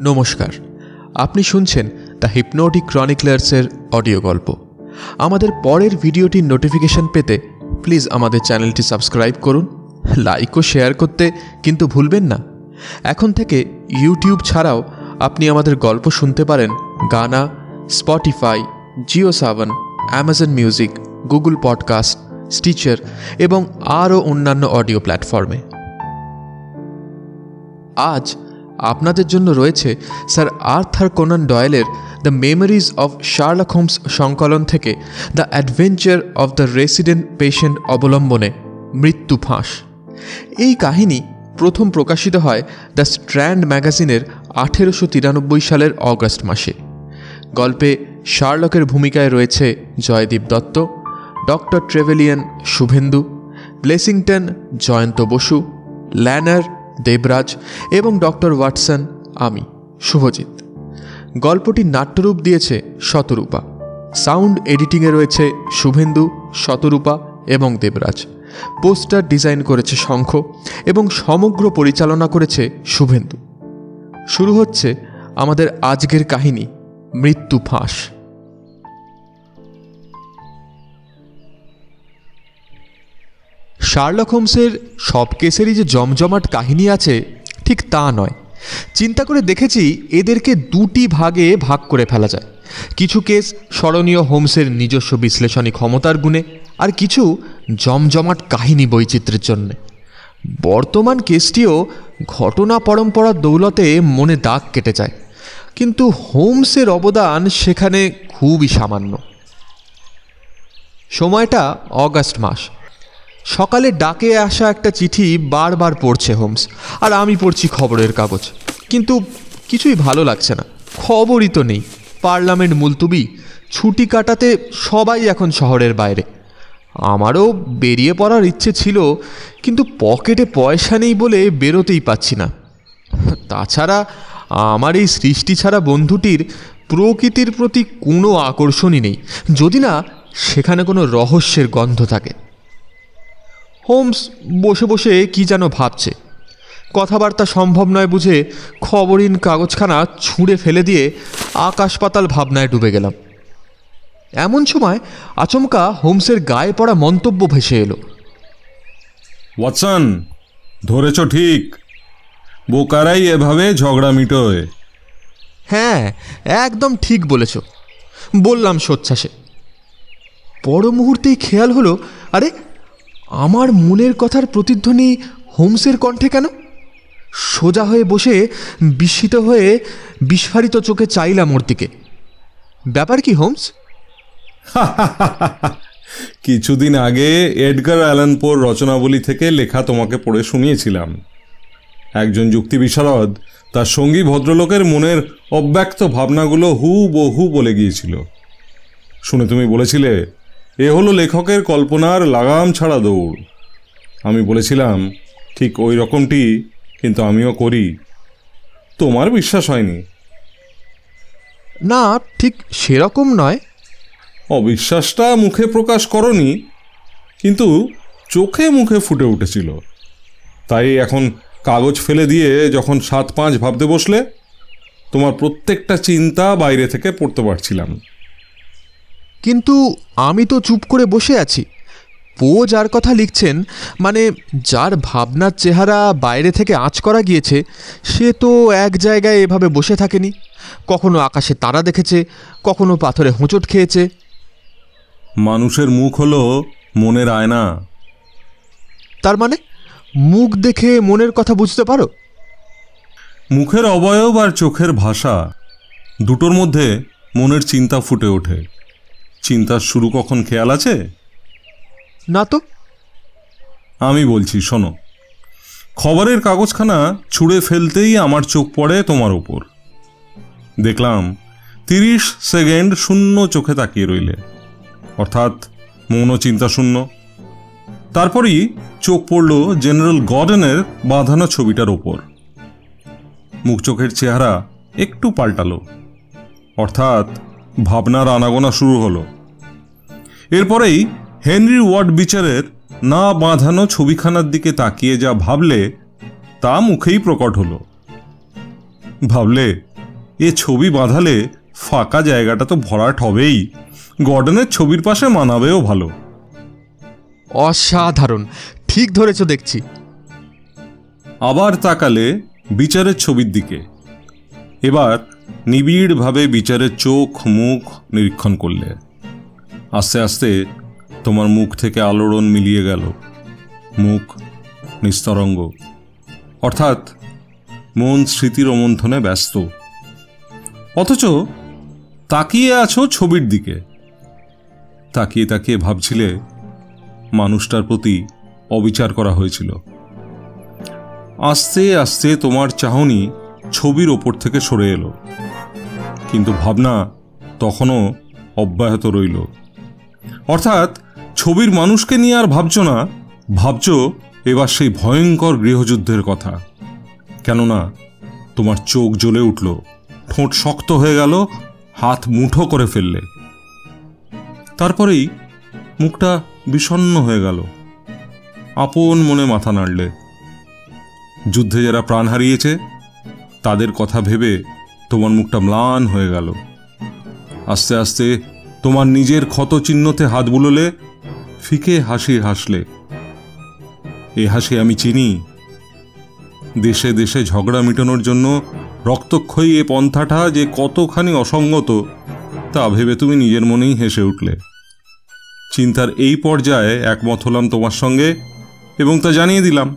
নমস্কার। আপনি শুনছেন দ্য হিপনোটিক ক্রনিকলার্সের অডিও গল্প। আমাদের পরের ভিডিওটির নোটিফিকেশন পেতে প্লিজ আমাদের চ্যানেলটি সাবস্ক্রাইব করুন লাইক ও শেয়ার করতে কিন্তু ভুলবেন না। এখন থেকে ইউটিউব ছাড়াও আপনি আমাদের গল্প শুনতে পারেন Gaana Spotify Jio Saavn Amazon music Google podcast Stitcher এবং আরও অন্যান্য অডিও প্ল্যাটফর্মে আজ আপনাদের জন্য রয়েছে sir Arthur Conan ডয়েলের the memories of Sherlock Holmes সংকলন থেকে the adventure of the resident patient অবলম্বনে মৃত্যু ফাঁস। এই কাহিনী প্রথম প্রকাশিত হয় দ্য স্ট্র্যান্ড ম্যাগাজিনের আঠেরোশো তিরানব্বই সালের অগস্ট মাসে। গল্পে শার্লকের ভূমিকায় রয়েছে Joydeep Dutta, doctor Trevelyan Subhendu, Blessington Jayanta Basu, Lanner Debraj এবং ডক্টর ওয়াটসন, আমি, শুভজিৎ। গল্পটি নাট্যরূপ দিয়েছে শতরূপা। সাউন্ড এডিটিংয়ে রয়েছে শুভেন্দু, শতরূপা এবং দেবরাজ। পোস্টার ডিজাইন করেছে শঙ্খ এবং সমগ্র পরিচালনা করেছে শুভেন্দু। শুরু হচ্ছে আমাদের আজকের কাহিনী, মৃত্যু ফাঁস। শার্লক হোমসের সব কেসেরই যে জমজমাট কাহিনী আছে, ঠিক তা নয়। চিন্তা করে দেখেছি এদেরকে দুটি ভাগে ভাগ করে ফেলা যায়। কিছু কেস স্মরণীয় হোমসের নিজস্ব বিশ্লেষণী ক্ষমতার গুণে, আর কিছু জমজমাট কাহিনী বৈচিত্র্যের জন্যে। বর্তমান কেসটিও ঘটনা পরম্পরার দৌলতে মনে দাগ কেটে যায়। কিন্তু হোমসের অবদান সেখানে খুবই সামান্য। সময়টা অগাস্ট মাস। সকালে ডাকে আসা একটা চিঠি বারবার পড়ছে, হোমস। আর আমি পড়ছি খবরের কাগজ। কিন্তু কিছুই ভালো লাগছে না। খবরই তো নেই। পার্লামেন্ট মুলতুবি, ছুটি কাটাতে সবাই এখন শহরের বাইরে। আমারও বেরিয়ে পড়ার ইচ্ছে ছিল, কিন্তু পকেটে পয়সা নেই বলে বেরোতেই পাচ্ছি না। তাছাড়া আমার এই সৃষ্টি ছাড়া বন্ধুটির প্রকৃতির প্রতি কোনো আকর্ষণই নেই। যদি না, সেখানে কোনো রহস্যের গন্ধ থাকে। হোমস বসে বসে কি যেন ভাবছে। কথাবার্তা সম্ভব নয় বুঝে খবরিন কাগজখানা ছুঁড়ে ফেলে দিয়ে আকাশ পাতাল ভাবনায় ডুবে গেলাম। এমন সময় আচমকা হোমসের গায়ে পড়া মন্তব্য ভেসে এলো। ওয়াটসন ধরেছ ঠিক। বোকারাই এভাবে ঝগড়া মিটোয়। হ্যাঁ একদম ঠিক বলেছ। বললাম সোচ্ছ্বাসে বড় মুহূর্তেই খেয়াল হলো আরে আমার মনের কথার প্রতিধ্বনি হোমসের কণ্ঠে কেন? সোজা হয়ে বসে বিস্মিত হয়ে বিস্ফারিত চোখে চাইলাম ওর দিকে ব্যাপার কি, হোমস? কিছুদিন আগে এডগার অ্যালানপোর রচনাবলী থেকে লেখা তোমাকে পড়ে শুনিয়েছিলাম। একজন যুক্তি বিশারদ তার সঙ্গী ভদ্রলোকের মনের অব্যক্ত ভাবনাগুলো হু বহু বলে গিয়েছিল। শুনে তুমি বলেছিলে এ হলো লেখকের কল্পনার লাগাম ছাড়া দৌড়। আমি বলেছিলাম ঠিক ওই রকমটি কিন্তু আমিও করি। তোমার বিশ্বাস হয়নি? না ঠিক সেরকম নয়। অবিশ্বাসটা মুখে প্রকাশ করনি কিন্তু চোখে মুখে ফুটে উঠেছিল। তাই এখন কাগজ ফেলে দিয়ে যখন সাত পাঁচ ভাবতে বসলে তোমার প্রত্যেকটা চিন্তা বাইরে থেকে পড়তে পারছিলাম। কিন্তু আমি তো চুপ করে বসে আছি। পো যার কথা লিখছেন মানে যার ভাবনার চেহারা বাইরে থেকে আঁচ করা গিয়েছে সে তো এক জায়গায় এভাবে বসে থাকেনি। কখনো আকাশে তারা দেখেছে কখনো পাথরে হোঁচট খেয়েছে। মানুষের মুখ হলো মনের আয়না। তার মানে মুখ দেখে মনের কথা বুঝতে পারো? মুখের অবয়ব আর চোখের ভাষা দুটোর মধ্যে মনের চিন্তা ফুটে ওঠে। চিন্তার শুরু কখন খেয়াল আছে? না তো। আমি বলছি শোনো। খবরের কাগজখানা ছুঁড়ে ফেলতেই আমার চোখ পড়ে তোমার ওপর। দেখলাম তিরিশ সেকেন্ড শূন্য চোখে তাকিয়ে রইলে। অর্থাৎ মৌন চিন্তা শূন্য তারপরই চোখ পড়ল জেনারেল গর্ডনের বাঁধানো ছবিটার ওপর। মুখ চোখের চেহারা একটু পাল্টালো। অর্থাৎ ভাবনার আনাগোনা শুরু হলো। এরপরেই হেনরি ওয়ার্ড বিচারের না বাঁধানো ছবিখানার দিকে তাকিয়ে যা ভাবলে তা মুখেই প্রকট হলো। ভাবলে এ ছবি বাঁধালে ফাঁকা জায়গাটা তো ভরাট হবেই গর্ডনের ছবির পাশে মানাবেও ভালো। অসাধারণ ঠিক ধরেছ দেখছি। আবার তাকালে বিচারের ছবির দিকে। এবার নিবিড়ভাবে বিচারের চোখ, মুখ নিরীক্ষণ করলে। আস্তে আস্তে তোমার মুখ থেকে আলোড়ন মিলিয়ে গেল। মুখ নিস্তরঙ্গ। অর্থাৎ মন স্মৃতির অমন্থনে ব্যস্ত। অথচ তাকিয়ে আছো ছবির দিকে। তাকিয়ে তাকিয়ে ভাবছিলে মানুষটার প্রতি অবিচার করা হয়েছিল। আস্তে আস্তে তোমার চাহনি ছবির ওপর থেকে সরে এলো। কিন্তু ভাবনা তখনও অব্যাহত রইল। অর্থাৎ ছবির মানুষকে নিয়ে আর ভাবছ না, ভাবছ এবার সেই ভয়ঙ্কর গৃহযুদ্ধের কথা। কেননা তোমার চোখ জ্বলে উঠল, ঠোঁট শক্ত হয়ে গেল, হাত মুঠো করে ফেললে। তারপরেই মুখটা বিষণ্ণ হয়ে গেল। আপন মনে মাথা নাড়লে। যুদ্ধে যারা প্রাণ হারিয়েছে তাদের কথা ভেবে তোমার মুখটা ম্লান হয়ে গেল। আস্তে আস্তে তোমার নিজের ক্ষত চিহ্নতে হাত বুলোলে ফিকে হাসি হাসলে। এ হাসি আমি চিনি। দেশে দেশে ঝগড়া মেটানোর জন্য রক্তক্ষয়ী এ পন্থাটা যে কতখানি অসঙ্গত, তা ভেবে তুমি নিজের মনেই হেসে উঠলে। চিন্তার এই পর্যায়ে একমত হলাম তোমার সঙ্গে এবং তা জানিয়ে দিলাম।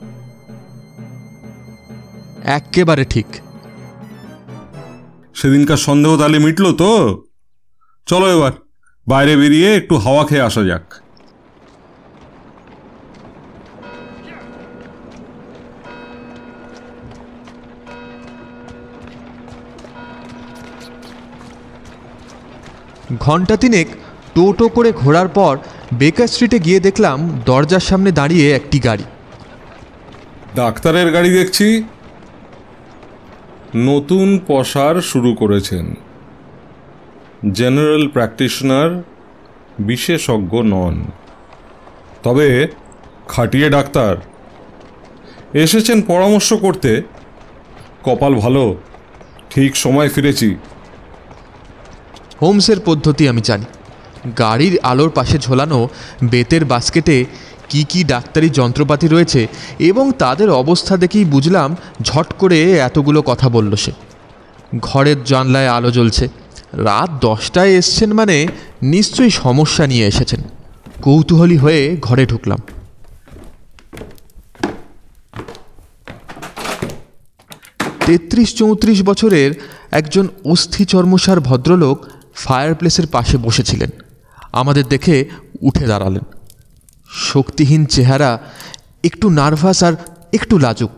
একেবারে ঠিক। সেদিনকার সন্দেহ তাহলে মিটলো তো? চলো এবার বাইরে বেরিয়ে একটু হাওয়া খেয়ে আসা যাক। ঘণ্টা তিনেক টোটো করে ঘোরার পর বেকার স্ট্রিটে গিয়ে দেখলাম দরজার সামনে দাঁড়িয়ে একটি গাড়ি। ডাক্তারের গাড়ি দেখছি। নতুন পসার শুরু করেছেন। জেনারেল প্র্যাকটিশনার, বিশেষজ্ঞ নন। তবে খাটিয়ে ডাক্তার, এসেছেন পরামর্শ করতে। কপাল ভালো, ঠিক সময় ফিরেছি। হোমসের পদ্ধতি আমি জানি। গাড়ির আলোর পাশে ঝোলানো বেতের বাস্কেটে কি কি ডাক্তারি যন্ত্রপাতি রয়েছে এবং তাদের অবস্থা দেখেই বুঝলাম ঝট করে এতগুলো কথা বলল সে। ঘরের জানলায় আলো জ্বলছে। রাত দশটায় এসছেন মানে নিশ্চয়ই সমস্যা নিয়ে এসেছেন। কৌতূহলী হয়ে ঘরে ঢুকলাম। তেত্রিশ চৌত্রিশ বছরের একজন অস্থি চর্মসার ভদ্রলোক ফায়ারপ্লেসের পাশে বসেছিলেন। আমাদের দেখে উঠে দাঁড়ালেন। শক্তিহীন চেহারা একটু নার্ভাস আর একটু লাজুক।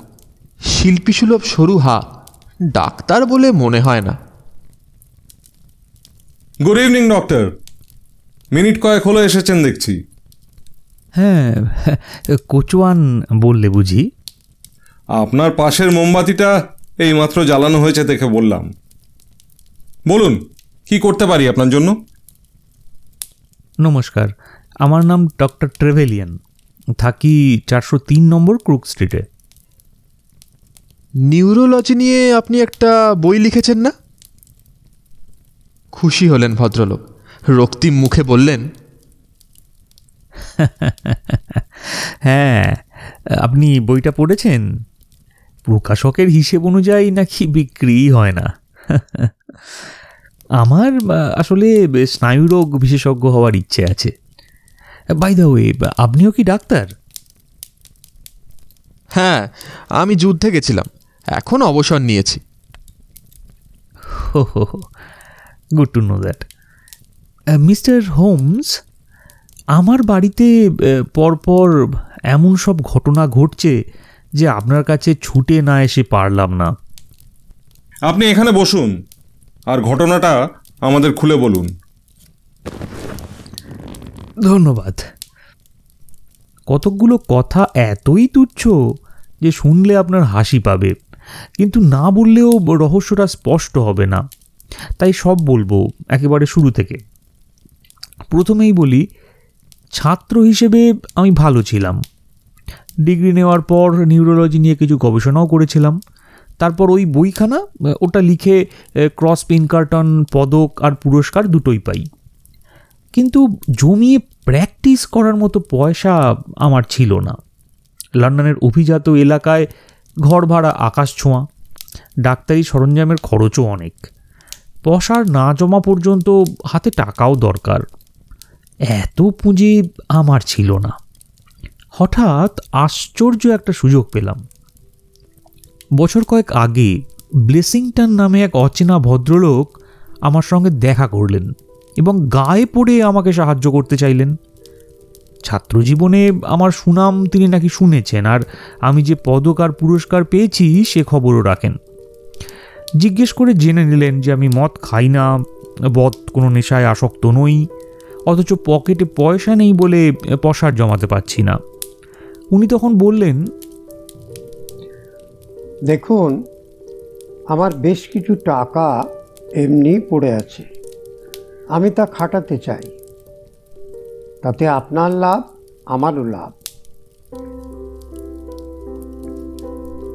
শিল্পীসুলভ সরু হা ডাক্তার বলে মনে হয় না। গুড ইভিনিং ডক্টর মিনিট কয়েক হলো এসেছেন দেখছি। হ্যাঁ কোচওয়ান বললে বুঝি। আপনার পাশের মোমবাতিটা এইমাত্র জ্বালানো হয়েছে দেখে বললাম। বলুন কি করতে পারি আপনার জন্য? নমস্কার আমার নাম ডক্টর ট্রেভেলিয়ান। থাকি চারশো তিন নম্বর ক্রুক স্ট্রিটে। নিউরোলজি নিয়ে আপনি একটা বই লিখেছেন না? খুশি হলেন ভদ্রলোক। রক্তিম মুখে বললেন হ্যাঁ আপনি বইটা পড়েছেন? প্রকাশকের হিসেব অনুযায়ী নাকি বিক্রি হয় না? আমার আসলে স্নায়ুরোগ বিশেষজ্ঞ হওয়ার ইচ্ছে আছে। বাই দ্য ওয়ে আপনিও কি ডাক্তার? হ্যাঁ আমি যুদ্ধে গেছিলাম। এখন অবসর নিয়েছি। হো good to know that mister Holmes আমার বাড়িতে পরপর এমন সব ঘটনা ঘটছে যে আপনার কাছে ছুটে না এসে পারলাম না। আপনি এখানে বসুন আর ঘটনাটা আমাদের খুলে বলুন। ধন্যবাদ। কতকগুলো কথা এতই তুচ্ছ যে শুনলে আপনার হাসি পাবে, কিন্তু না বললেও রহস্যটা স্পষ্ট হবে না। তাই সব বলব একেবারে শুরু থেকে। প্রথমেই বলি, ছাত্র হিসেবে আমি ভালো ছিলাম। ডিগ্রি নেওয়ার পর নিউরোলজি নিয়ে কিছু গবেষণাও করেছিলাম। তারপর ওই বইখানা, ওটা লিখে ক্রস, পিনকার্টন, পদক আর পুরস্কার দুটোই পাই। কিন্তু জমিয়ে প্র্যাকটিস করার মতো পয়সা আমার ছিল না। লন্ডনের অভিজাত এলাকায় ঘর ভাড়া আকাশ ছোঁয়া, ডাক্তারি সরঞ্জামের খরচও অনেক। পশার না জমা পর্যন্ত হাতে টাকাও দরকার। এত পুঁজি আমার ছিল না। হঠাৎ আশ্চর্য একটা সুযোগ পেলাম। বছর কয়েক আগে ব্লেসিংটন নামে এক অচেনা ভদ্রলোক আমার সঙ্গে দেখা করলেন। এবং গায়ে পড়ে আমাকে সাহায্য করতে চাইলেন। ছাত্রজীবনে আমার সুনাম তিনি নাকি শুনেছেন, আর আমি যে পদক আর পুরস্কার পেয়েছি সে খবরও রাখেন। জিজ্ঞেস করে জেনে নিলেন যে আমি মদ খাই না, বদ কোনো নেশায় আসক্ত নই, অথচ পকেটে পয়সা নেই বলে পশার জমাতে পারছি না। উনি তখন বললেন, দেখুন, আমার বেশ কিছু টাকা এমনি পড়ে আছে। আমি তা খাটাতে চাই। তাতে আপনার লাভ, আমারও লাভ।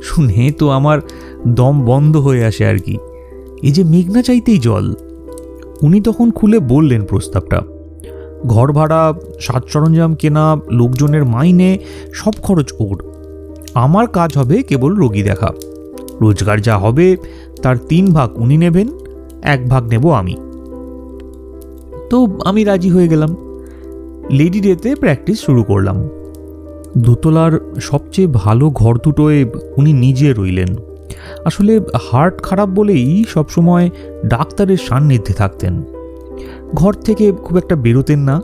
শুনে তো আমার দম বন্ধ হয়ে আসে আর কি। এই যে মেঘনা চাইতেই জল। উনি তখন খুলে বললেন প্রস্তাবটা। ঘর ভাড়া, সাজ সরঞ্জাম কেনা, লোকজনের মাইনে, সব খরচ ওর। আমার কাজ হবে কেবল রোগী দেখা। রোজগার যা হবে, তার তিন ভাগ উনি নেবেন, এক ভাগ নেব আমি। তো আমি রাজি হয়ে গেলাম। লেডি ডেতে প্র্যাকটিস শুরু করলাম। দোতলার সবচেয়ে ভালো ঘর দুটোয় উনি নিজে রইলেন। আসলে হার্ট খারাপ বলেই সবসময় ডাক্তারের সান্নিধ্যে থাকতেন। ঘর থেকে খুব একটা বেরোতেন না,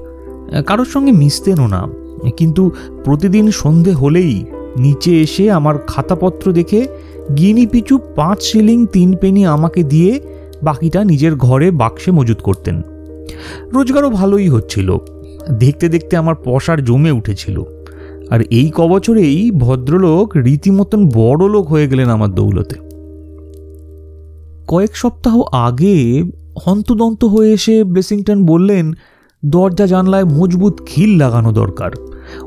কারোর সঙ্গে মিশতেনও না। কিন্তু প্রতিদিন সন্ধে হলেই নিচে এসে আমার খাতাপত্র দেখে গিনি পিছু পাঁচ শিলিং তিন পেনি আমাকে দিয়ে বাকিটা নিজের ঘরে বাক্সে মজুত করতেন। রোজগারও ভালোই হচ্ছিল। দেখতে দেখতে আমার পশার জমে উঠেছিল। আর এই কবছরেই ভদ্রলোক রীতিমতন বড় লোক হয়ে গেলেন আমার দৌলতে। কয়েক সপ্তাহ আগে হন্তদন্ত হয়ে এসে ব্লেসিংটন বললেন, দরজা জানলায় মজবুত খিল লাগানো দরকার।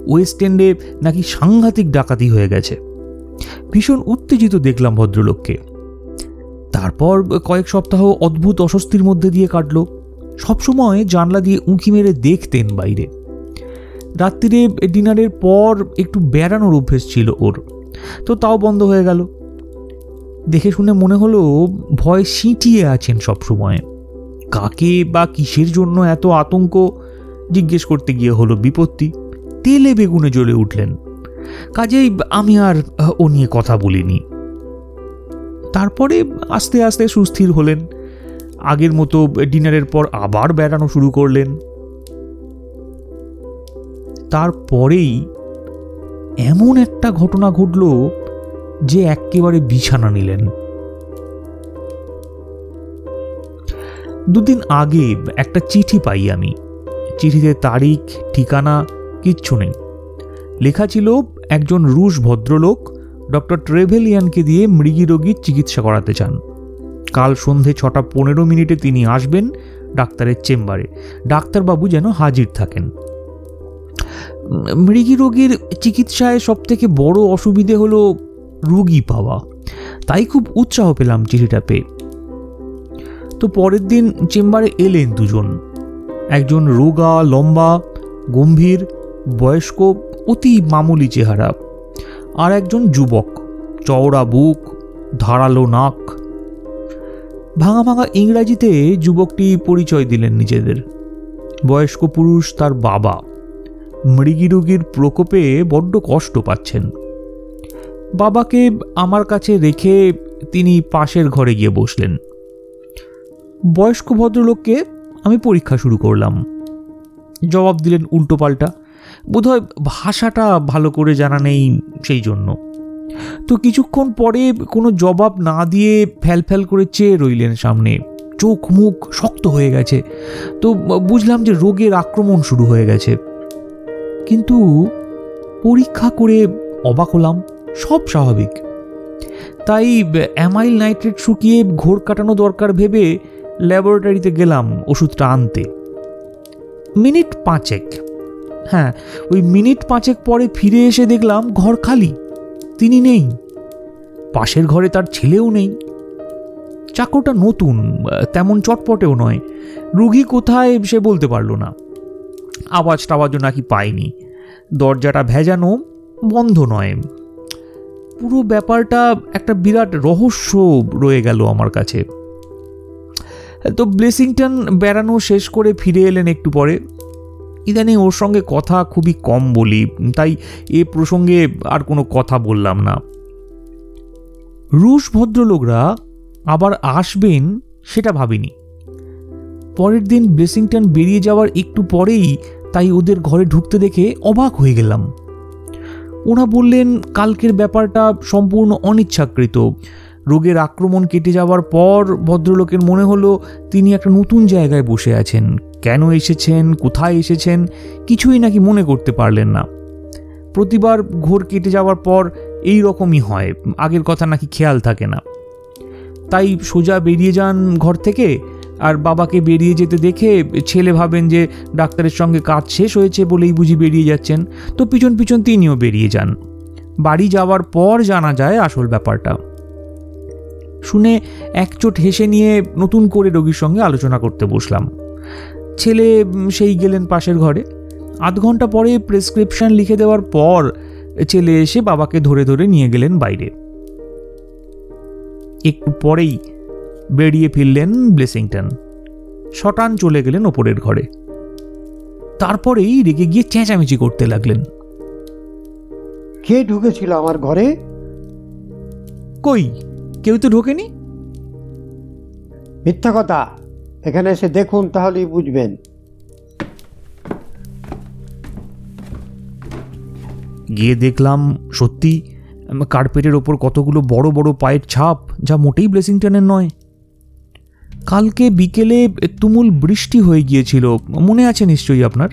ওয়েস্ট এন্ডে নাকি সাংঘাতিক ডাকাতি হয়ে গেছে। ভীষণ উত্তেজিত দেখলাম ভদ্রলোককে। তারপর কয়েক সপ্তাহ অদ্ভুত অস্বস্তির মধ্যে দিয়ে কাটলো। সবসময় জানলা দিয়ে উঁকি মেরে দেখতেন বাইরে। রাত্রিরে ডিনারের পর একটু বেড়ানোর অভ্যেস ছিল ওর। তো তাও বন্ধ হয়ে গেল। দেখে শুনে মনে হলো ভয় সিঁটিয়ে আছেন সবসময়। কাকে বা কিসের জন্য এত আতঙ্ক? জিজ্ঞেস করতে গিয়ে হলো বিপত্তি। তেলে বেগুনে জ্বলে উঠলেন। কাজেই আমি আর ও নিয়ে কথা বলিনি। তারপরে আস্তে আস্তে সুস্থির হলেন। আগের মতো ডিনারের পর আবার বেড়ানো শুরু করলেন। তারপরেই এমন একটা ঘটনা ঘটল যে একেবারে বিছানা নিলেন। দুদিন আগে একটা চিঠি পাই আমি। চিঠিতে তারিখ, ঠিকানা কিচ্ছু নেই। লেখা ছিল, একজন রুশ ভদ্রলোক ডক্টর ট্রেভেলিয়ানকে দিয়ে মৃগী রোগীর চিকিৎসা করাতে চান। কাল সন্ধে ছটা পনেরো মিনিটে তিনি আসবেন ডাক্তারের চেম্বারে। ডাক্তারবাবু যেন হাজির থাকেন। মৃগী রোগীর চিকিৎসায় সবথেকে বড় অসুবিধে হলো রুগী পাওয়া। তাই খুব উৎসাহ পেলাম চিঠিটা পেয়ে। তো পরের দিন চেম্বারে এলেন দুজন। একজন রোগা, লম্বা, গম্ভীর, বয়স্ক, অতি মামুলি চেহারা। আর একজন যুবক। চওড়া বুক, ধারালো নাক। ভাঙা ভাঙা ইংরাজিতে যুবকটি পরিচয় দিলেন নিজেদের। বয়স্ক পুরুষ তার বাবা। মৃগী রোগীর প্রকোপে বড্ড কষ্ট পাচ্ছেন। বাবাকে আমার কাছে রেখে তিনি পাশের ঘরে গিয়ে বসলেন। বয়স্ক ভদ্রলোককে আমি পরীক্ষা শুরু করলাম। জবাব দিলেন উল্টোপাল্টা। বোধহয় ভাষাটা ভালো করে জানা নেই সেই জন্য। তো কিছুক্ষণ পরে কোনো জবাব না দিয়ে ফ্যাল ফ্যাল করে চেয়ে রইলেন সামনে। চোখ মুখ শক্ত হয়ে গেছে। তো বুঝলাম যে রোগের আক্রমণ শুরু হয়ে গেছে। কিন্তু পরীক্ষা করে অবাক হলাম, সব স্বাভাবিক। তাই অ্যামাইল নাইট্রেট শুকিয়ে ঘোর কাটানো দরকার ভেবে ল্যাবরেটরিতে গেলাম ওষুধটা আনতে। মিনিট পাঁচেক। হ্যাঁ ওই মিনিট পাঁচেক পরে ফিরে এসে দেখলাম ঘর খালি। তিনি নেই। পাশের ঘরে তার ছেলেও নেই। চাকরটা নতুন, তেমন চটপটেও নয়। রুগী কোথায় সে বলতে পারল না। আওয়াজ টাওয়াজও নাকি পায়নি। দরজাটা ভেজানো, বন্ধ নয়। পুরো ব্যাপারটা একটা বিরাট রহস্য রয়ে গেল আমার কাছে। তো ব্লেসিংটন বেড়ানো শেষ করে ফিরে এলেন একটু পরে। ইদানিং ওর সঙ্গে কথা খুবই কম বলি, তাই এ প্রসঙ্গে আর কোনো কথা বললাম না। রুশ ভদ্রলোকরা আবার আসবেন সেটা ভাবিনি। পরের দিন ব্লেসিংটন বেরিয়ে যাওয়ার একটু পরেই তাই ওদের ঘরে ঢুকতে দেখে অবাক হয়ে গেলাম। ওরা বললেন, কালকের ব্যাপারটা সম্পূর্ণ অনিচ্ছাকৃত। রোগের আক্রমণ কেটে যাওয়ার পর ভদ্রলোকের মনে হলো তিনি একটা নতুন জায়গায় বসে আছেন। কেন এসেছেন, কোথায় এসেছেন, কিছুই নাকি মনে করতে পারলেন না। প্রতিবার ঘোর কেটে যাওয়ার পর এই রকমই হয়, আগের কথা নাকি খেয়াল থাকে না। তাই সোজা বেরিয়ে যান ঘর থেকে, আর বাবাকে বেরিয়ে যেতে দেখে ছেলে ভাবেন যে ডাক্তারের সঙ্গে কাজ শেষ হয়েছে বলেই বুঝি বেরিয়ে যাচ্ছেন, তো পিছন পিছন তিনিও বেরিয়ে যান। বাড়ি যাওয়ার পর জানা যায় আসল ব্যাপারটা। শুনে একচোট হেসে নিয়ে নতুন করে রোগীর সঙ্গে আলোচনা করতে বসলাম। ছেলে সেই গেলেন পাশের ঘরে। আধ ঘণ্টা পরে প্রেসক্রিপশন লিখে দেওয়ার পর ছেলে এসে বাবাকে ধরে ধরে নিয়ে গেলেন বাইরে। একটু পরেই বেরিয়ে ফিরলেন ব্লেসিংটন। শটান চলে গেলেন ওপরের ঘরে। তারপরেই রেগে গিয়ে চেঁচামেচি করতে লাগলেন। কে ঢুকেছিল আমার ঘরে? কই? কেউ তো ঢোকেনি? মিথ্যা কথা। এখানে এসে দেখুন, তাহলেই বুঝবেন। গিয়ে দেখলাম, সত্যি কার্পেটের ওপর কতগুলো বড় বড় পায়ের ছাপ, যা মোটেই ব্লেসিংটনের নয়। কালকে বিকেলে তুমুল বৃষ্টি হয়ে গিয়েছিল, মনে আছে নিশ্চয়ই আপনার?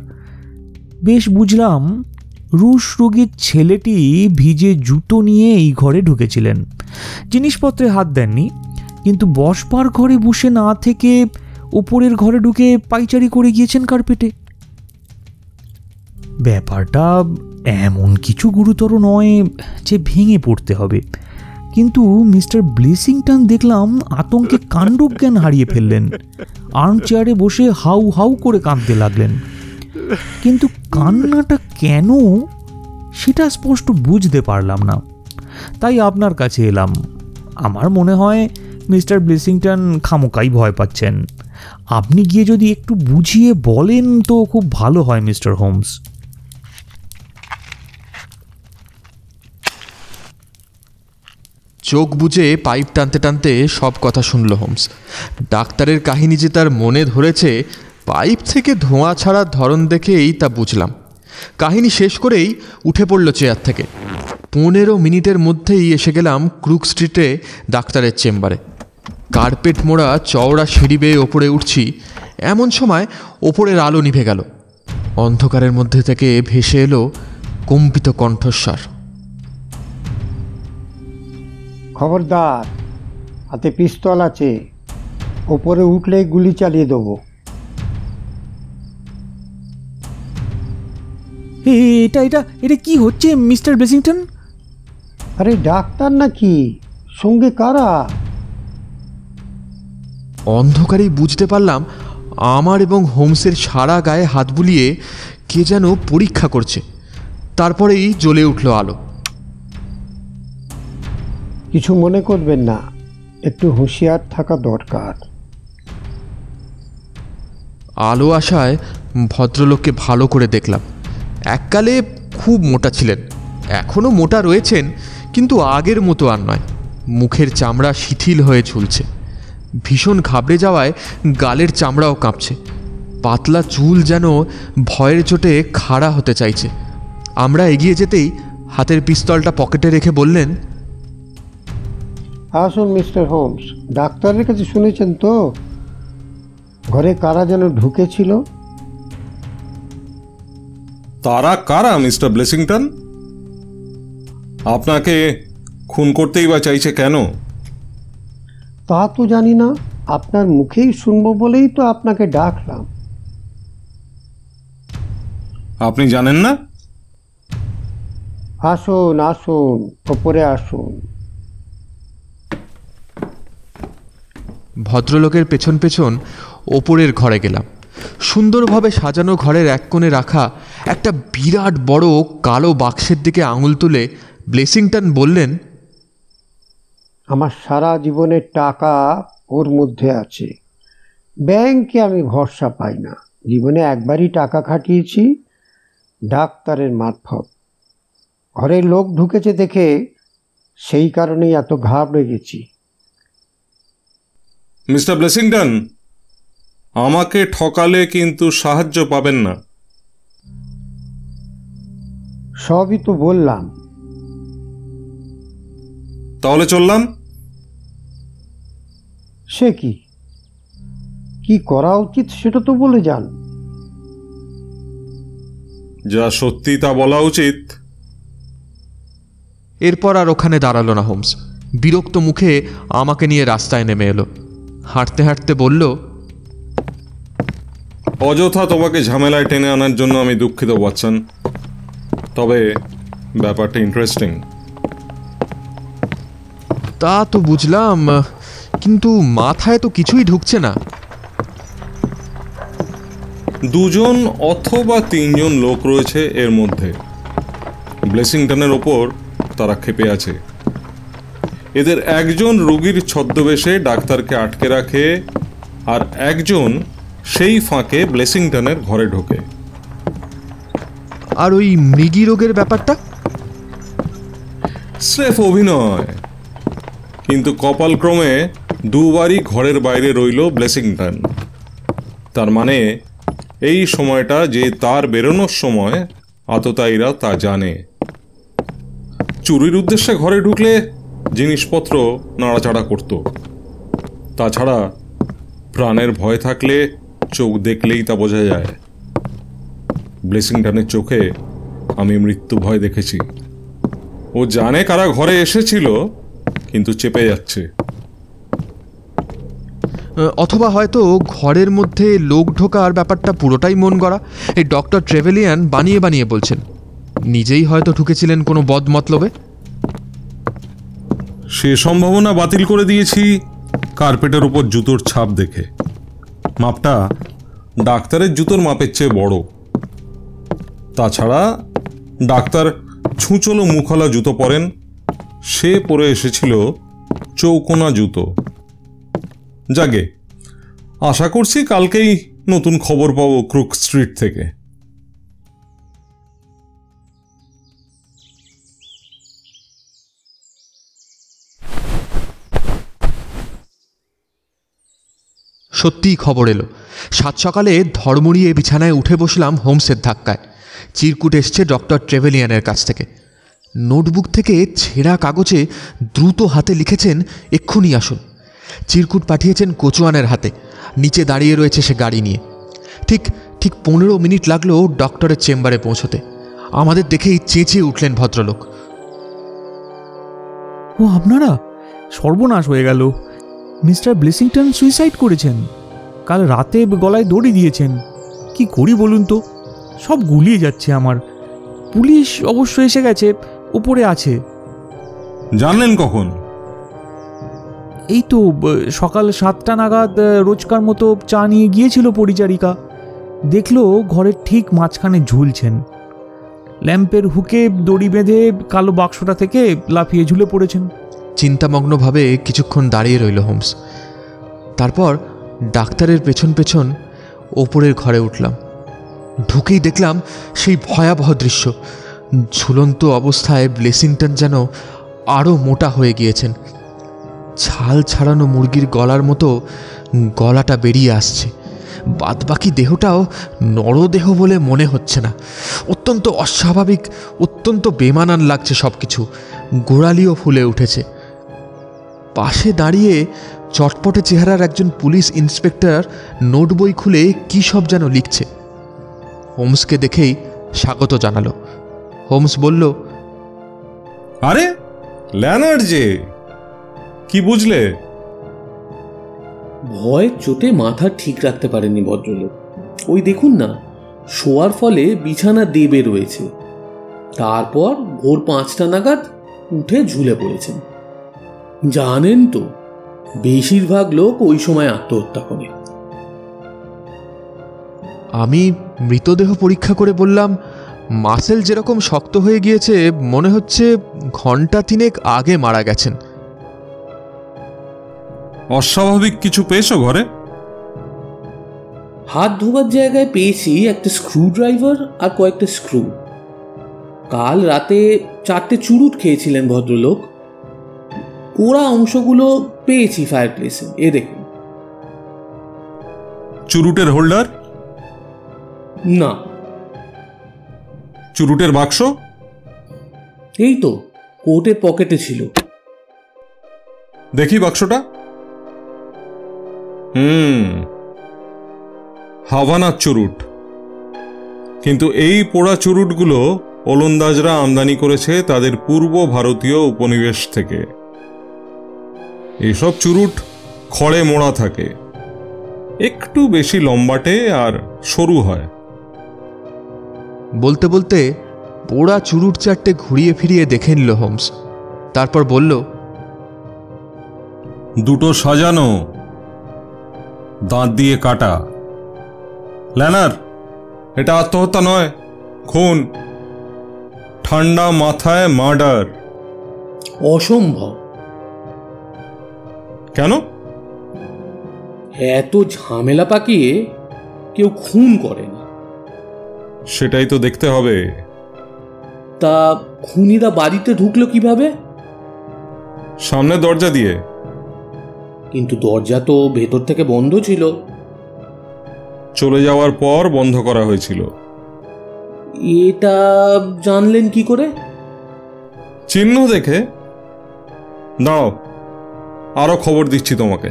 বেশ বুঝলাম, রুশ রোগীর ছেলেটি ভিজে জুতো নিয়ে এই ঘরে ঢুকেছিলেন। জিনিসপত্রে হাত দেননি, কিন্তু বসবার ঘরে বসে না থেকে ওপরের ঘরে ঢুকে পাইচারি করে গিয়েছেন কার্পেটে। ব্যাপারটা এমন কিছু গুরুতর নয় যে ভেঙে পড়তে হবে। কিন্তু মিস্টার ব্লেসিংটন দেখলাম আতঙ্কে কাণ্ডজ্ঞান হারিয়ে ফেললেন। আর্ম চেয়ারে বসে হাউ হাউ করে কাঁদতে লাগলেন। কিন্তু কান্নাটা কেন সেটা স্পষ্ট বুঝতে পারলাম না। তাই আপনার কাছে এলাম। আমার মনে হয় মিস্টার ব্লেসিংটন খামোকাই ভয় পাচ্ছেন। আপনি গিয়ে যদি একটু বুঝিয়ে বলেন তো খুব ভালো হয়, মিস্টার হোমস। চোখ বুজে পাইপ টানতে টানতে সব কথা শুনল হোমস। ডাক্তারের কাহিনী যে তার মনে ধরেছে, পাইপ থেকে ধোঁয়া ছাড়ার ধরন দেখেই তা বুঝলাম। কাহিনী শেষ করেই উঠে পড়ল চেয়ার থেকে। পনেরো মিনিটের মধ্যেই এসে গেলাম ক্রুক স্ট্রিটে ডাক্তারের চেম্বারে। কার্পেট মোড়া চওড়া সিঁড়ি বেয়ে ওপরে উঠছি। এমন সময় ওপরের আলো নিভে গেল। অন্ধকারের মধ্যে থেকে ভেসে এলো কম্পিত কণ্ঠস্বর। খবরদার হাতে পিস্তল আছে। ওপরে উঠলেই গুলি চালিয়ে দেবো। এটা এটা এটা কি হচ্ছে মিস্টার ব্লেসিংটন? আরে ডাক্তার নাকি? সঙ্গে কারা? অন্ধকারেই বুঝতে পারলাম আমার এবং হোমসের সারা গায়ে হাত বুলিয়ে কে যেন পরীক্ষা করছে। তারপরেই জ্বলে উঠল আলো। কিছু মনে করবেন না একটু হুঁশিয়ার থাকা দরকার। আলো আসায় ভদ্রলোককে ভালো করে দেখলাম। এককালে খুব মোটা ছিলেন এখনও মোটা রয়েছেন কিন্তু আগের মতো আর নয়। মুখের চামড়া শিথিল হয়ে ঝুলছে। ভীষণ ঘাবড়ে যাওয়ায় গালের চামড়াও কাঁপছে। পাতলা চুল যেন ভয়ের চোটে খাড়া হতে চাইছে। আমরা এগিয়ে যেতেই হাতের পিস্তলটা পকেটে রেখে বললেন আসুন মিস্টার হোমস ডাক্তারের কাছে শুনেছেন তো? ঘরে কারা যেন ঢুকেছিল? তারা কারা মিস্টার ব্লেসিংটন? আপনাকে খুন করতেই বা চাইছে কেন? তা তো জানি না আপনার মুখেই শুনব বলেই তো আপনাকে ডাকলাম। আপনি জানেন না? আসুন আসুন ওপরে আসুন। ভদ্রলোকের পেছন পেছন ওপরের ঘরে গেলাম। সুন্দরভাবে সাজানো ঘরের এক কোণে রাখা একটা বিরাট বড় কালো বাক্সের দিকে আঙুল তুলে ব্লেসিংটন বললেন আমার সারা জীবনের টাকা ওর মধ্যে আছে। ব্যাংকে আমি ভরসা পাই না। জীবনে একবারই টাকা খাটিয়েছি ডাক্তারের মারফত। ঘরের লোক ঢুকেছে দেখে সেই কারণেই এত ঘাবড়ে গেছি। মিস্টার ব্লেসিংটন আমাকে ঠকালে কিন্তু সাহায্য পাবেন না। সবই তো বললাম। তাহলে চললাম। সে কি? কি করা উচিত সেটা তো বলে যান। যা সত্যি তা বলা উচিত। এরপর আর ওখানে দাঁড়াল না হোমস। বিরক্ত মুখে আমাকে নিয়ে রাস্তায় নেমে এলো। হাঁটতে হাঁটতে বলল অযথা তোমাকে ঝামেলায় টেনে আনার জন্য আমি দুঃখিত বাচ্চান তবে ব্যাপারটা ইন্টারেস্টিং তা তো বুঝলাম কিন্তু মাথায় তো কিছুই ঢুকছে না। দুজন অথবা তিনজন লোক রয়েছে এর মধ্যে। ব্লেসিংটনের ওপর তারা ক্ষেপে আছে। এদের একজন রোগীর ছদ্মবেশে ডাক্তারকে আটকে রাখে আর একজন সেই ফাঁকে ব্লেসিংটনের ঘরে ঢোকে। আর ওই মৃগী রোগের ব্যাপারটা? স্রেফ অভিনয়। কিন্তু কপালক্রমে দুবারই ঘরের বাইরে রইল ব্লেসিংটন। তার মানে এই সময়টা যে তার বেরোনোর সময়, আততায়ীরা তা জানে। চুরির উদ্দেশ্যে ঘরে ঢুকলে জিনিসপত্র নাড়াচাড়া করত। তাছাড়া, প্রাণের ভয় থাকলে চোখ দেখলেই তা বোঝা যায়। ব্লেসিংটনের চোখে আমি মৃত্যু ভয় দেখেছি। ও জানে কারা ঘরে এসেছিল কিন্তু চেপে যাচ্ছে। অথবা হয়তো ঘরের মধ্যে লোক ঢোকার ব্যাপারটা পুরোটাই মন গড়া। এই ডক্টর ট্রেভেলিয়ান বানিয়ে বানিয়ে বলছেন নিজেই হয়তো ঢুকেছিলেন কোনো বদ মতলবে। সে সম্ভাবনা বাতিল করে দিয়েছি কার্পেটের উপর জুতোর ছাপ দেখে। মাপটা ডাক্তারের জুতোর মাপের চেয়ে বড়। তাছাড়া ডাক্তার ছুঁচলো মুখলা জুতো পরেন সে পরে এসেছিল চৌকোনা জুতো। জাগে আশা করছি কালকেই নতুন খবর পাবো ক্রুক স্ট্রিট থেকে। সত্যিই খবর এলো। সাত সকালে ধর্মড়িয়ে বিছানায় উঠে বসলাম হোমসের ধাক্কায়। চিরকুট এসছে ডক্টর ট্রেভেলিয়ানের কাছ থেকে। নোটবুক থেকে ছেঁড়া কাগজে দ্রুত হাতে লিখেছেন, এক্ষুনি আসুন। চিরকুট পাঠিয়েছেন কোচুয়ানের হাতে। নিচে দাঁড়িয়ে রয়েছে সে গাড়ি নিয়ে। ঠিক ঠিক পনেরো মিনিট লাগল ডক্টরের চেম্বারে পৌঁছতে। আমাদের দেখেই চেঁচিয়ে উঠলেন ভদ্রলোক। ও আপনারা? সর্বনাশ হয়ে গেল। মিস্টার ব্লেসিংটন সুইসাইড করেছেন। কাল রাতে গলায় দড়ি দিয়েছেন। কি করি বলুন তো? সব গুলিয়ে যাচ্ছে আমার। পুলিশ অবশ্য এসে গেছে। উপরে আছে। জানলেন কখন? এই তো ব- সকাল সাতটা নাগাদ আহ, রোজকার মতো চা নিয়ে গিয়েছিল পরিচারিকা। দেখল ঘরের ঠিক মাঝখানে ঝুলছেন। ল্যাম্পের হুকে দড়ি বেঁধে কালো বাক্সটা থেকে লাফিয়ে ঝুলে পড়েছেন। চিন্তামগ্নভাবে কিছুক্ষণ দাঁড়িয়ে রইল হোমস। তারপর ডাক্তারের পেছন পেছন ওপরের ঘরে উঠলাম। ঢুকেই দেখলাম সেই ভয়াবহ দৃশ্য। ঝুলন্ত অবস্থায় ব্লেসিংটন যেন আরও মোটা হয়ে গিয়েছেন। ছাল ছাড়ানো মুরগির গলার মতো গলাটা বেরিয়ে আসছে। বাদবাকি দেহটাও নরদেহ বলে মনে হচ্ছে না। অত্যন্ত অস্বাভাবিক, অত্যন্ত বেমানান লাগছে সব কিছু গোড়ালিও ফুলে উঠেছে। পাশে দাঁড়িয়ে চটপটে চেহারার একজন পুলিশ ইন্সপেক্টর নোট বই খুলে কী সব যেন লিখছে। হোমসকে দেখেই স্বাগত জানালো। হোমস বলল আরে ল্যানার্ড যে কি বুঝলে? ভয়ের চোটে মাথা ঠিক রাখতে পারেননি ভদ্রলোক। ওই দেখুন না শোয়ার ফলে বিছানা দেবে রয়েছে। তারপর ভোর পাঁচটা নাগাদ উঠে ঝুলে পড়েছেন। জানেন তো বেশিরভাগ লোক ওই সময় আত্মহত্যা করে। আমি মৃতদেহ পরীক্ষা করে বললাম মাসেল যেরকম শক্ত হয়ে গিয়েছে মনে হচ্ছে ঘণ্টা তিনেক আগে মারা গেছেন। অস্বাভাবিক কিছু পেয়েছ ঘরে? হাত ধোবার জায়গায় পেয়েছি একটা স্ক্রু ড্রাইভার আর কয়েকটা স্ক্রু। কাল রাতে চারটে চুরুট খেয়েছিলেন ভদ্রলোক। পোড়া অংশগুলো পেয়েছি ফায়ার প্লেসে এ দেখুন। চুরুটের হোল্ডার? না। চুরুটের বাক্স? এই তো কোটের পকেটে ছিল। দেখি বাক্সটা। হুম হাভানার চুরুট। কিন্তু এই পোড়া চুরুটগুলো ওলন্দাজরা আমদানি করেছে তাদের পূর্ব ভারতীয় উপনিবেশ থেকে। এসব চুরুট খড়ে মোড়া থাকে। একটু বেশি লম্বাটে আর সরু হয়। বলতে বলতে পোড়া চুরুট চারটে ঘুরিয়ে ফিরিয়ে দেখে নিল হোমস। তারপর বলল দুটো সাজানো। দাঁত দিয়ে কাটা। ল্যানার এটা আত্মহত্যা নয় খুন। ঠান্ডা মাথায় মার্ডার। অসম্ভব। কেন? এত ঝামেলা পাকিয়ে কেউ খুন করে না সেটাই তো দেখতে হবে। তা খুনিরা বাড়িতে ঢুকলো কীভাবে? সামনে দরজা দিয়ে। কিন্তু দরজা তো ভেতর থেকে বন্ধ ছিল। চলে যাওয়ার পর বন্ধ করা হয়েছিল। এটা জানলেন কি করে? চিহ্ন দেখে? দাও আরও খবর দিচ্ছি তোমাকে।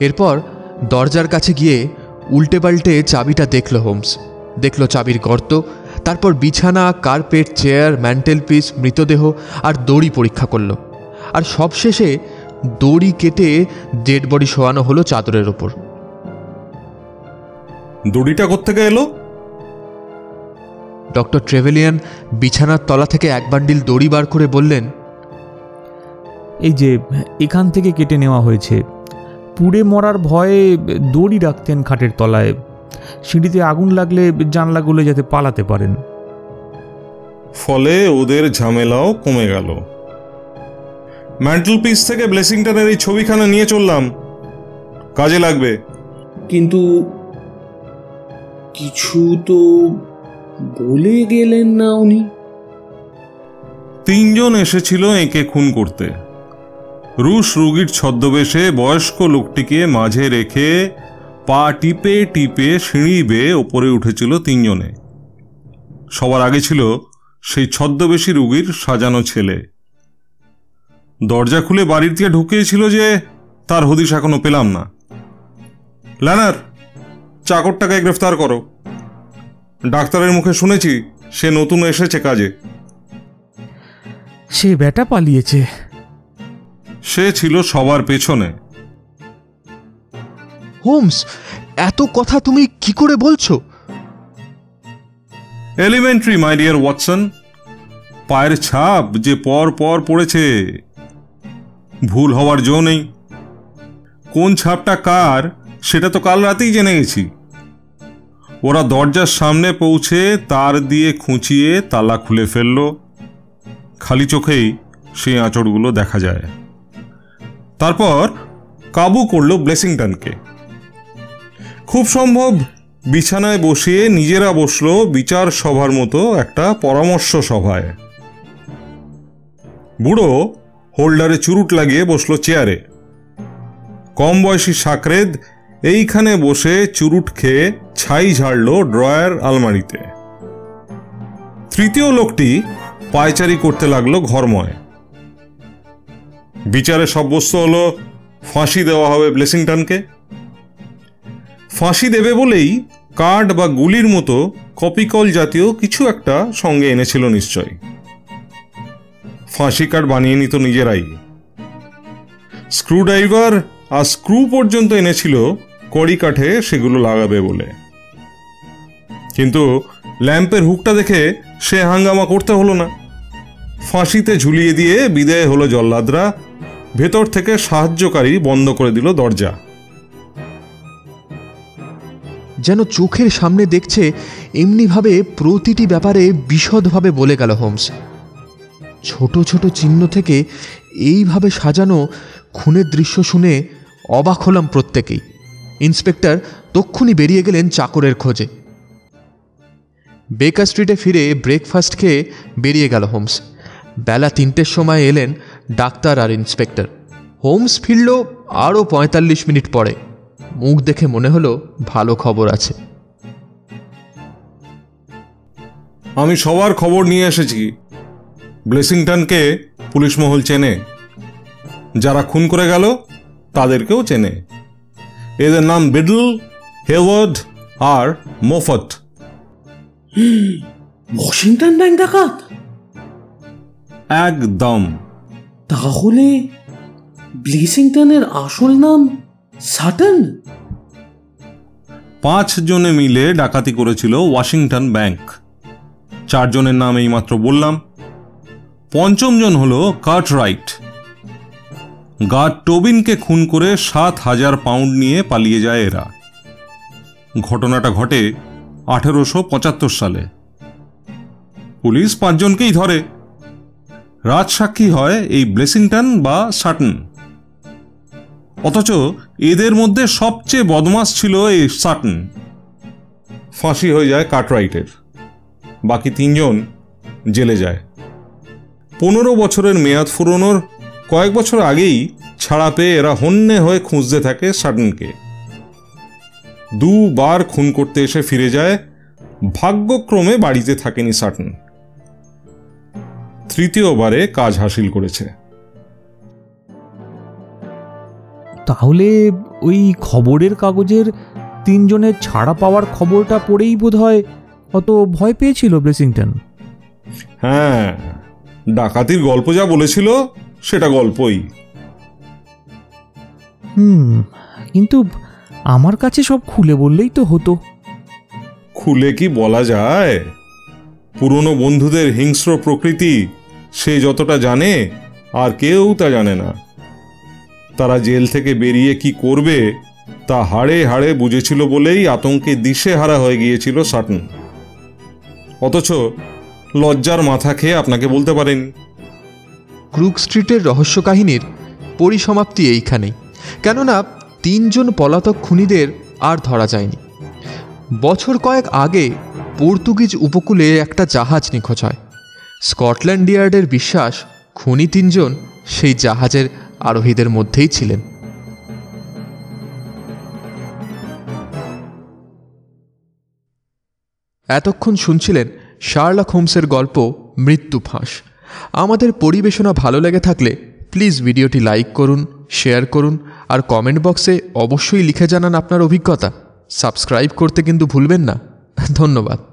এরপর দরজার কাছে গিয়ে উল্টে পাল্টে চাবিটা দেখল হোমস। দেখল চাবির গর্ত তারপর বিছানা কার্পেট চেয়ার ম্যান্টেল পিস মৃতদেহ আর দড়ি পরীক্ষা করল। আর সবশেষে দড়ি কেটে ডেড বডি শোয়ানো হলো চাদরের ওপর। দড়িটা কোত্থেকে এলো? ডক্টর ট্রেভেলিয়ান বিছানার তলা থেকে এক বান্ডিল দড়ি বার করে বললেন এই যে এখান থেকে কেটে নেওয়া হয়েছে। পুড়ে মরার ভয়ে দড়ি রাখতেন খাটের তলায়। সিঁড়িতে আগুন লাগলে জানলাগুলো যাতে পালাতে পারেন। ফলে ওদের ঝামেলাও কমে গেল। ম্যান্টেল পিস থেকে ব্লেসিংটনের এই ছবিখানা নিয়ে চললাম। কাজে লাগবে। কিন্তু কিছু তো বলে গেলেন না উনি। তিনজন এসেছিল একে খুন করতে। রুশ রুগীর ছদ্মবেশে বয়স্ক লোকটিকে মাঝে রেখে পা টিপে টিপে সিঁড়ি বেয়ে ওপরে উঠেছিল তিনজনে। সবার আগে ছিল সেই ছদ্মবেশী রুগীর সাজানো ছেলে। দরজা খুলে বাড়ির দিয়ে ঢুকিয়েছিল যে তার হদিশ এখনও পেলাম না। ল্যানার চাকরটাকে গ্রেফতার করো। ডাক্তারের মুখে শুনেছি সে নতুন এসেছে কাজে। সে বেটা পালিয়েছে। সে ছিল সবার পেছনে। হোমস, এত কথা তুমি কি করে বলছো? এলিমেন্টারি মাই ডিয়ার ওয়াটসন পায়ের ছাপ যে পর পর পড়েছে, ভুল হওয়ার জো নেই। কোন ছাপটা কার, সেটা তো কাল রাতেই জেনে গেছি। ওরা দরজার সামনে পৌঁছে তার দিয়ে খুঁচিয়ে তালা খুলে ফেলল। খালি চোখেই সেই আঁচড়গুলো দেখা যায়। তারপর কাবু করল ব্লেসিংটনকে। খুব সম্ভব। বিছানায় বসিয়ে নিজেরা বসল বিচার সভার মতো একটা পরামর্শ সভায়। বুড়ো হোল্ডারে চুরুট লাগিয়ে বসল চেয়ারে। কম বয়সী সাকরেদ এইখানে বসে চুরুট খেয়ে ছাই ঝাড়লো ড্রয়ার আলমারিতে। তৃতীয় লোকটি পায়চারি করতে লাগল ঘরময়। বিচারে সাব্যস্ত হলো, ফাঁসি দেওয়া হবে ব্লেসিংটনকে। ফাঁসি দেবে বলেই কার্ড বা গুলির মতো কপিকল জাতীয় কিছু একটা সঙ্গে এনেছিল নিশ্চয়। ফাঁসি কার্ড বানিয়ে নিত নিজেরাই। স্ক্রুড্রাইভার আর স্ক্রু পর্যন্ত এনেছিল কড়ি কাঠে সেগুলো লাগাবে বলে। কিন্তু ল্যাম্পের হুকটা দেখে সে হাঙ্গামা করতে হলো না। ফাঁসিতে ঝুলিয়ে দিয়ে বিদায় হলো জল্লাদরা, ভেতর থেকে সাহায্যকারী বন্ধ করে দিল দরজা। যেন চোখের সামনে দেখছে এমনিভাবে প্রতিটি ব্যাপারে বিশদভাবে বলে গেল হোমস। ছোট ছোট চিহ্ন থেকে এইভাবে সাজানো খুনের দৃশ্য শুনে অবাক হলাম প্রত্যেকেই। ইন্সপেক্টর তক্ষুনি বেরিয়ে গেলেন চাকরের খোঁজে। বেকার স্ট্রিটে ফিরে ব্রেকফাস্ট খেয়ে বেরিয়ে গেল হোমস। বেলা তিনটের সময় এলেন ডাক্তার আর ইন্সপেক্টর। হোমস ফিরল আরও পঁয়তাল্লিশ মিনিট পরে। মুখ দেখে মনে হলো ভালো খবর আছে। আমি সবার খবর নিয়ে এসেছি। ব্লেসিংটনকে পুলিশ মহল চেনে। যারা খুন করে গেল তাদেরকেও চেনে। এদের নাম বিডল হেওয়ার্ড আর মোফত। ওয়াশিংটন ব্যাংক ডাকাত? একদম। তাহলে ব্লিসিংটনের আসল নাম সাটন পাঁচ জনে মিলে ডাকাতি করেছিল ওয়াশিংটন ব্যাংক। চারজনের নাম এইমাত্র বললাম। পঞ্চম জন হল কার্ট রাইট গার্ড টোবিনকে খুন করে সাত হাজার পাউন্ড নিয়ে পালিয়ে যায় এরা। ঘটনাটা ঘটে আঠেরোশো পঁচাত্তর সালে। পুলিশ পাঁচজনকেই ধরে। রাজসাক্ষী হয় এই ব্লেসিংটন বা সাটন। অথচ এদের মধ্যে সবচেয়ে বদমাস ছিল এই সাটন। ফাঁসি হয়ে যায় কাটরাইটের। বাকি তিনজন জেলে যায়। পনেরো বছরের মেয়াদ ফুরোনোর কয়েক বছর আগেই ছাড়া পেয়ে এরা হন্যে হয়ে খুঁজতে থাকে সাটনকে। দুবার খুন করতে এসে ফিরে যায়, ভাগ্যক্রমে বাড়িতে থাকেনি সাটন। তৃতীয়বারে কাজ হাসিল করেছে। তাহলে ওই খবরের কাগজের তিনজনের ছাড়া পাওয়ার খবরটা পড়েই বোধ হয় অত ভয় পেয়েছিল ব্লেসিংটন। হ্যাঁ ডাকাতির গল্প যা বলেছিল সেটা গল্পই। হুম কিন্তু আমার কাছে সব খুলে বললেই তো হতো। খুলে কি বলা যায়? পুরনো বন্ধুদের হিংস্র প্রকৃতি সে যতটা জানে আর কেউ তা জানে না। তারা জেল থেকে বেরিয়ে কি করবে তা হাড়ে হাড়ে বুঝেছিল বলেই আতঙ্কে দিশে হারা হয়ে গিয়েছিল সাটন। অথচ লজ্জার মাথা খেয়ে আপনাকে বলতে পারেন। ক্রুক স্ট্রিটের রহস্য কাহিনীর পরিসমাপ্তি এইখানেই কেননা তিনজন পলাতক খুনিদের আর ধরা যায়নি। বছর কয়েক আগে পর্তুগিজ উপকূলে একটা জাহাজ নিখোঁজ হয়। স্কটল্যান্ড ইয়ার্ডের বিশ্বাস খুনি তিনজন সেই জাহাজের আরোহীদের মধ্যেই ছিলেন। এতক্ষণ শুনছিলেন শার্লক হোমসের গল্প মৃত্যু ফাঁস। আমাদের পরিবেশনা ভালো লেগে থাকলে প্লিজ ভিডিওটি লাইক করুন, শেয়ার করুন আর কমেন্ট বক্সে অবশ্যই লিখে জানান আপনার অভিজ্ঞতা। সাবস্ক্রাইব করতে কিন্তু ভুলবেন না। ধন্যবাদ।